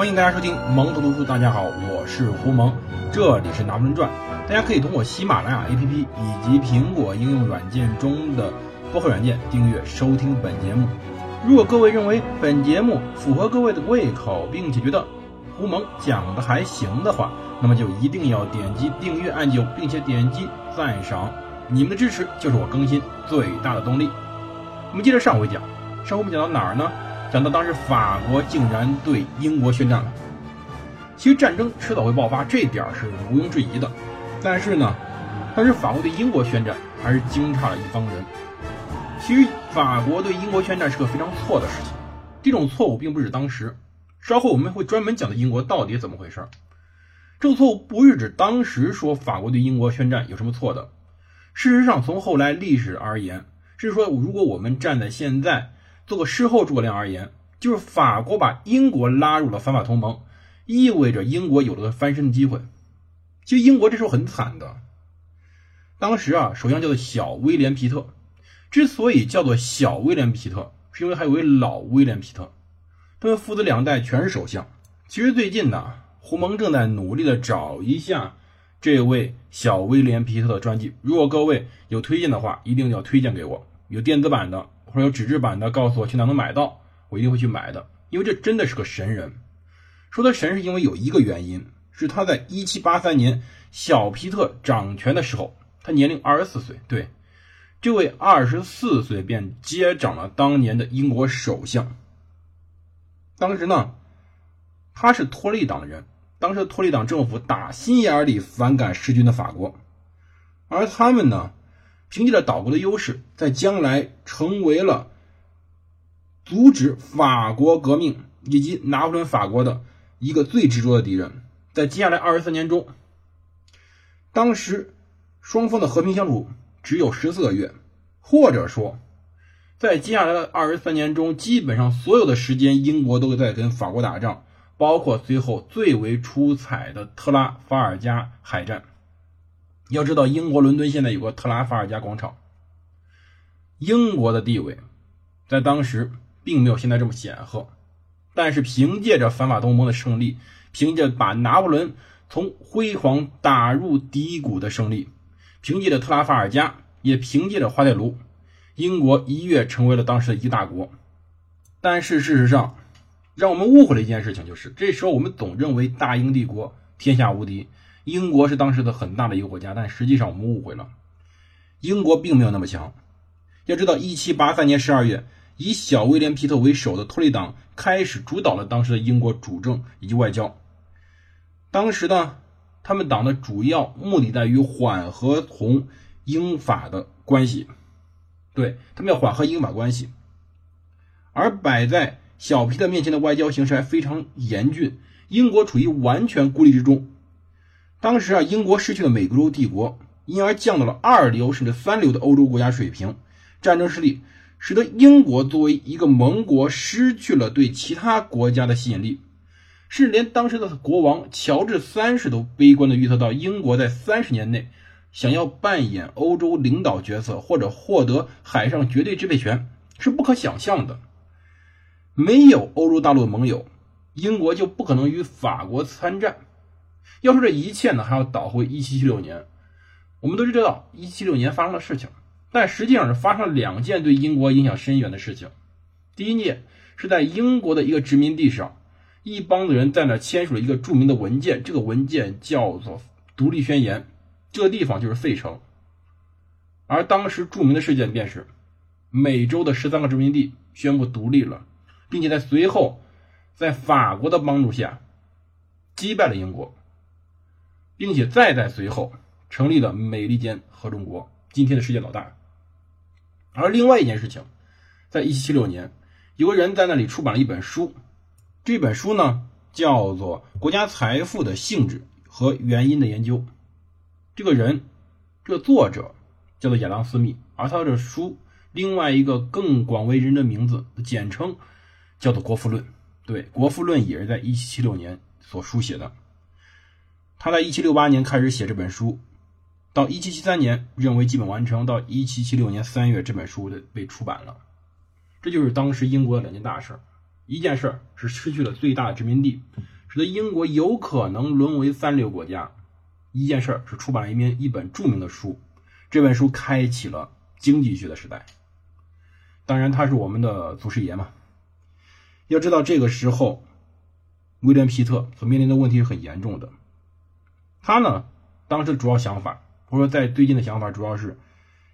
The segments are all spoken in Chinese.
欢迎大家收听蒙头读书。大家好，我是胡蒙，这里是拿破仑传。大家可以通过喜马拉雅 APP 以及苹果应用软件中的播客软件订阅收听本节目。如果各位认为本节目符合各位的胃口，并且觉得胡蒙讲的还行的话，那么就一定要点击订阅按钮，并且点击赞赏。你们的支持就是我更新最大的动力。我们接着上回讲，上回我们讲到哪儿呢？讲到当时法国竟然对英国宣战了。其实战争迟早会爆发，这点是毋庸置疑的。但是呢，当时法国对英国宣战还是惊诧了一帮人。其实法国对英国宣战是个非常错的事情，这种错误并不是当时，稍后我们会专门讲的英国到底怎么回事。这个错误不是指当时说法国对英国宣战有什么错的。事实上，从后来历史而言，是说如果我们站在现在做个事后诸葛亮而言，就是法国把英国拉入了反法同盟，意味着英国有了个翻身的机会。其实英国这时候很惨的，当时啊，首相叫做小威廉皮特，之所以叫做小威廉皮特，是因为还有位老威廉皮特，他们父子两代全是首相。其实最近呢，胡蒙正在努力的找一下。这位小威廉皮特的传记，如果各位有推荐的话，一定要推荐给我。有电子版的或者有纸质版的，告诉我去哪能买到，我一定会去买的。因为这真的是个神人。说他神，是因为有一个原因，是他在一七八三年小皮特掌权的时候，他年龄二十四岁。对，这位二十四岁便接掌了当年的英国首相。当时呢，他是托利党人。当时托利党政府打心眼里反感弑君的法国，而他们呢，凭借着岛国的优势，在将来成为了阻止法国革命以及拿破仑法国的一个最执着的敌人。在接下来二十三年中，当时双方的和平相处只有十四个月，或者说，在接下来的二十三年中，基本上所有的时间，英国都在跟法国打仗。包括最后最为出彩的特拉法尔加海战。要知道，英国伦敦现在有个特拉法尔加广场。英国的地位在当时并没有现在这么显赫，但是凭借着反法同盟的胜利，凭借把拿破仑从辉煌打入低谷的胜利，凭借着特拉法尔加，也凭借着花铁卢，英国一跃成为了当时的一大国。但是事实上，让我们误会了一件事情，就是这时候我们总认为大英帝国天下无敌，英国是当时的很大的一个国家，但实际上我们误会了，英国并没有那么强。要知道，一七八三年十二月，以小威廉皮特为首的托利党开始主导了当时的英国主政以及外交。当时呢，他们党的主要目的在于缓和同英法的关系，对他们要缓和英法关系，而摆在。小皮特面前的外交形势还非常严峻，英国处于完全孤立之中。当时啊，英国失去了美洲帝国，因而降到了二流甚至三流的欧洲国家水平。战争失利使得英国作为一个盟国失去了对其他国家的吸引力，甚至连当时的国王乔治三世都悲观地预测到，英国在三十年内想要扮演欧洲领导角色或者获得海上绝对支配权是不可想象的。没有欧洲大陆的盟友，英国就不可能与法国参战。要说这一切呢，还要倒回一七七六年。我们都知道，一七七六年发生了事情，但实际上是发生了两件对英国影响深远的事情。第一件是在英国的一个殖民地上，一帮子人在那签署了一个著名的文件，这个文件叫做《独立宣言》。这个地方就是费城。而当时著名的事件便是，美洲的十三个殖民地宣布独立了。并且在随后，在法国的帮助下，击败了英国，并且再在随后成立了美利坚合众国，今天的世界老大。而另外一件事情，在一七七六年，有个人在那里出版了一本书，这本书呢叫做《国家财富的性质和原因的研究》。这个人，这个作者叫做亚当·斯密，而他的书另外一个更广为人知的名字，简称。叫做《国富论》，对，《国富论》也是在一七七六年所书写的。他在一七六八年开始写这本书，到一七七三年认为基本完成，到一七七六年三月这本书的被出版了。这就是当时英国的两件大事一件事是失去了最大的殖民地，使得英国有可能沦为三流国家；一件事是出版了一篇一本著名的书，这本书开启了经济学的时代。当然，他是我们的祖师爷嘛。要知道，这个时候，威廉·皮特所面临的问题是很严重的。他呢，当时主要想法，或者说在最近的想法，主要是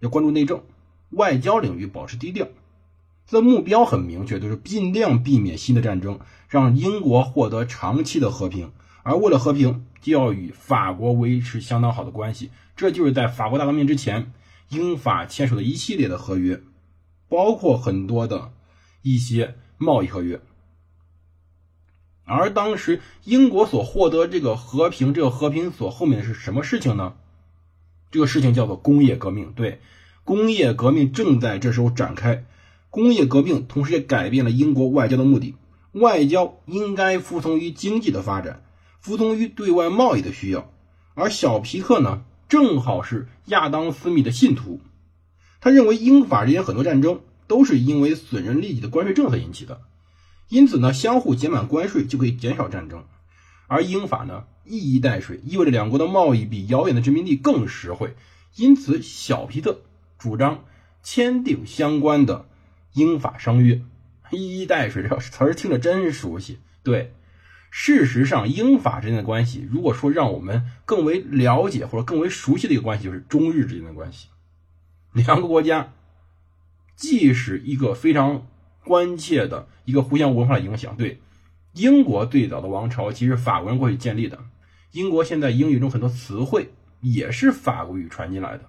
要关注内政、外交领域保持低调。他的目标很明确，就是尽量避免新的战争，让英国获得长期的和平。而为了和平，就要与法国维持相当好的关系。这就是在法国大革命之前，英法签署的一系列的合约。包括很多的一些贸易合约，而当时英国所获得这个和平，这个和平所后面是什么事情呢？这个事情叫做工业革命。对，工业革命正在这时候展开。工业革命同时也改变了英国外交的目的，外交应该服从于经济的发展，服从于对外贸易的需要。而小皮特呢，正好是亚当·斯密的信徒。他认为英法之间很多战争都是因为损人利己的关税政策引起的，因此呢，相互减满关税就可以减少战争。而英法呢，一衣带水，意味着两国的贸易比遥远的殖民地更实惠。因此，小皮特主张签订相关的英法商约。一衣带水这词儿听着真熟悉。对，事实上，英法之间的关系，如果说让我们更为了解或者更为熟悉的一个关系，就是中日之间的关系。两个国家既是一个非常关切的一个互相文化的影响。对，英国最早的王朝其实法国人过去建立的。英国现在英语中很多词汇也是法国语传进来的。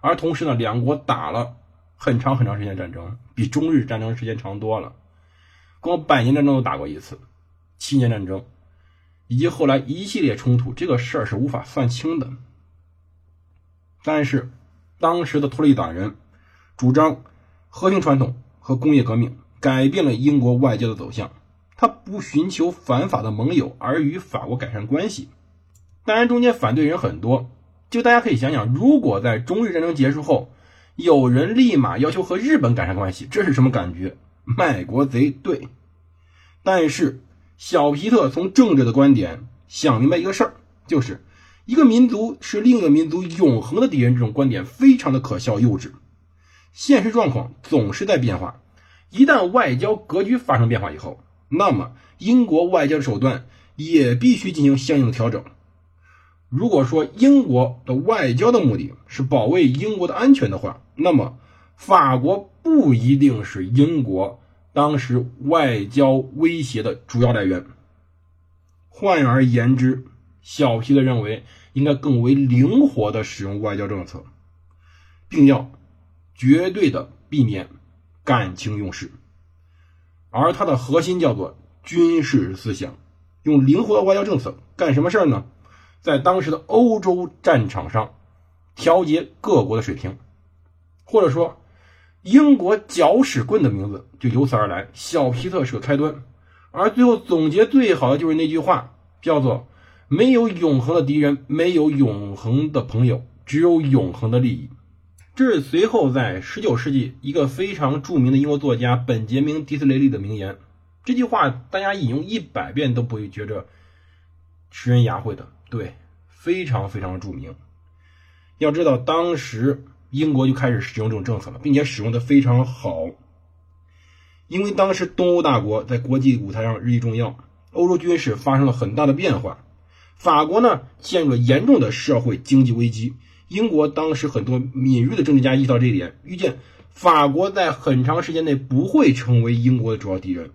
而同时呢，两国打了很长很长时间战争，比中日战争时间长多了。光百年战争都打过一次，七年战争，以及后来一系列冲突，这个事儿是无法算清的。但是。当时的托利党人主张和平传统和工业革命，改变了英国外交的走向。他不寻求反法的盟友，而与法国改善关系。当然，中间反对人很多。就大家可以想想，如果在中日战争结束后，有人立马要求和日本改善关系，这是什么感觉？卖国贼！对。但是小皮特从政治的观点想明白一个事儿，就是。一个民族是另一个民族永恒的敌人，这种观点非常的可笑幼稚。现实状况总是在变化，一旦外交格局发生变化以后，那么英国外交的手段也必须进行相应的调整。如果说英国的外交的目的是保卫英国的安全的话，那么法国不一定是英国当时外交威胁的主要来源。换而言之。小皮的认为应该更为灵活的使用外交政策，并要绝对的避免感情用事，而它的核心叫做军事思想。用灵活的外交政策干什么事儿呢？在当时的欧洲战场上调节各国的水平，或者说英国搅屎棍的名字就由此而来。小皮特是个开端，而最后总结最好的就是那句话，叫做。没有永恒的敌人，没有永恒的朋友，只有永恒的利益。这是随后在19世纪一个非常著名的英国作家本杰明·迪斯雷利的名言。这句话大家引用一百遍都不会觉着吃人牙慧的，对，非常非常著名。要知道，当时英国就开始使用这种政策了，并且使用的非常好。因为当时东欧大国在国际舞台上日益重要，欧洲军事发生了很大的变化。法国呢陷入了严重的社会经济危机。英国当时很多敏锐的政治家意识到这一点，预见法国在很长时间内不会成为英国的主要敌人。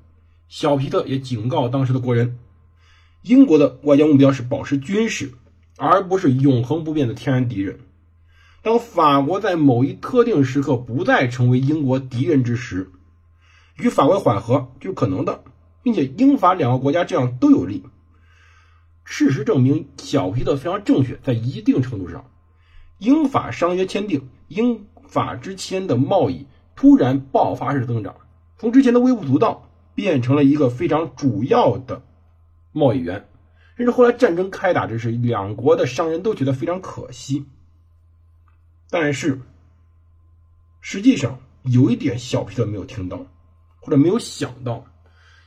小皮特也警告当时的国人，英国的外交目标是保持军事，而不是永恒不变的天然敌人。当法国在某一特定时刻不再成为英国敌人之时，与法国缓和就可能的，并且英法两个国家这样都有利。事实证明，小皮特非常正确。在一定程度上，英法商约签订，英法之间的贸易突然爆发式增长，从之前的微不足道变成了一个非常主要的贸易源。甚至后来战争开打之时，两国的商人都觉得非常可惜。但是，实际上有一点小皮特没有听到，或者没有想到，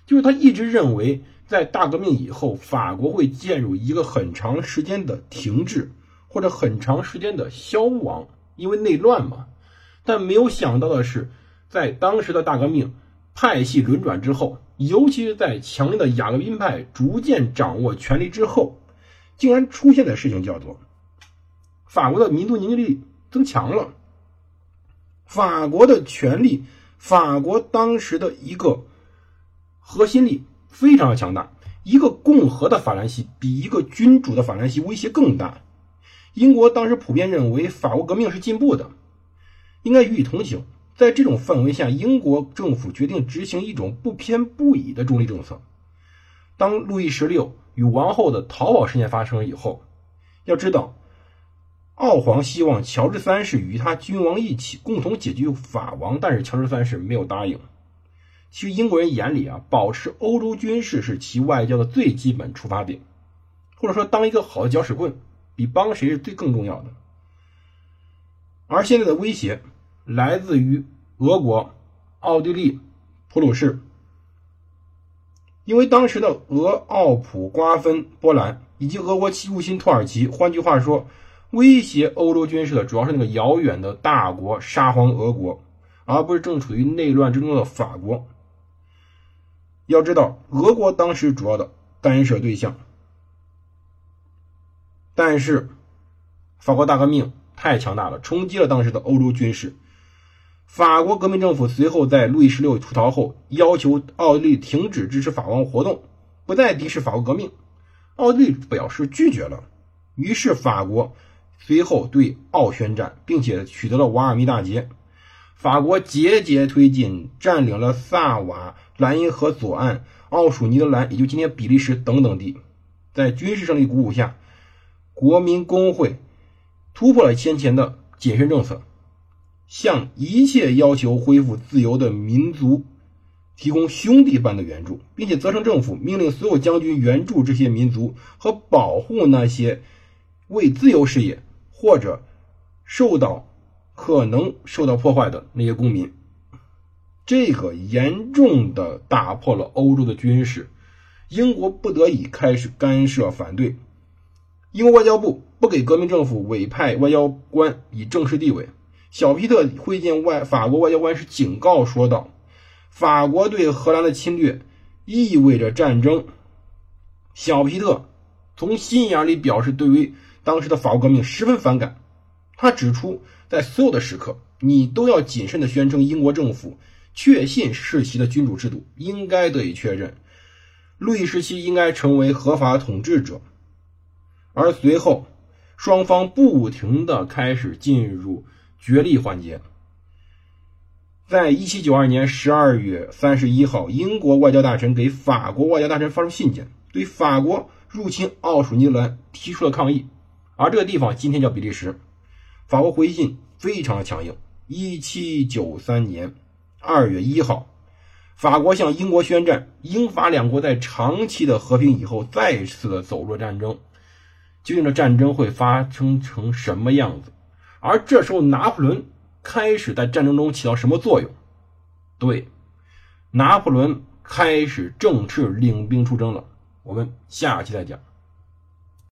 就是他一直认为，在大革命以后，法国会陷入一个很长时间的停滞，或者很长时间的消亡，因为内乱嘛。但没有想到的是，在当时的大革命派系轮转之后，尤其是在强烈的雅各宾派逐渐掌握权力之后，竟然出现的事情叫做法国的民族凝聚力增强了。法国的权力，法国当时的一个核心力非常的强大。一个共和的法兰西比一个君主的法兰西威胁更大。英国当时普遍认为法国革命是进步的，应该予以同情。在这种氛围下，英国政府决定执行一种不偏不倚的中立政策。当路易十六与王后的逃跑事件发生以后，要知道。奥皇希望乔治三世与他君王一起共同解决法王，但是乔治三世没有答应。其实英国人眼里啊，保持欧洲军事是其外交的最基本出发点，或者说当一个好的搅屎棍，比帮谁是最更重要的。而现在的威胁来自于俄国、奥地利、普鲁士，因为当时的俄奥普瓜分波兰，以及俄国入侵土耳其。换句话说。威胁欧洲军事的主要是那个遥远的大国沙皇俄国，而不是正处于内乱之中的法国。要知道，俄国当时主要的干涉对象，但是法国大革命太强大了，冲击了当时的欧洲军事。法国革命政府随后在路易十六出逃后，要求奥地利停止支持法王活动，不再敌视法国革命。奥地利表示拒绝了，于是法国。随后对奥宣战，并且取得了瓦尔密大捷。法国节节推进，占领了萨瓦莱茵河左岸、奥属尼德兰，也就今天比利时等等地。在军事胜利鼓舞下，国民工会突破了先前的谨慎政策，向一切要求恢复自由的民族提供兄弟般的援助，并且责成政府命令所有将军援助这些民族和保护那些为自由事业。或者受到可能受到破坏的那些公民，这个严重的打破了欧洲的军事，英国不得已开始干涉反对。英国外交部不给革命政府委派外交官以正式地位。小皮特会见外法国外交官时警告说道：“法国对荷兰的侵略意味着战争。”小皮特从心眼里表示对于。当时的法国革命十分反感，他指出，在所有的时刻，你都要谨慎地宣称英国政府确信世袭的君主制度应该得以确认，路易十七应该成为合法统治者。而随后，双方不停的开始进入角力环节。在一七九二年十二月三十一号，英国外交大臣给法国外交大臣发出信件，对法国入侵奥属尼兰提出了抗议。而这个地方今天叫比利时，法国回信非常的强硬。一七九三年二月一号，法国向英国宣战，英法两国在长期的和平以后再次的走入战争。究竟这战争会发生成什么样子？而这时候拿破仑开始在战争中起到什么作用？对，拿破仑开始正式领兵出征了。我们下期再讲。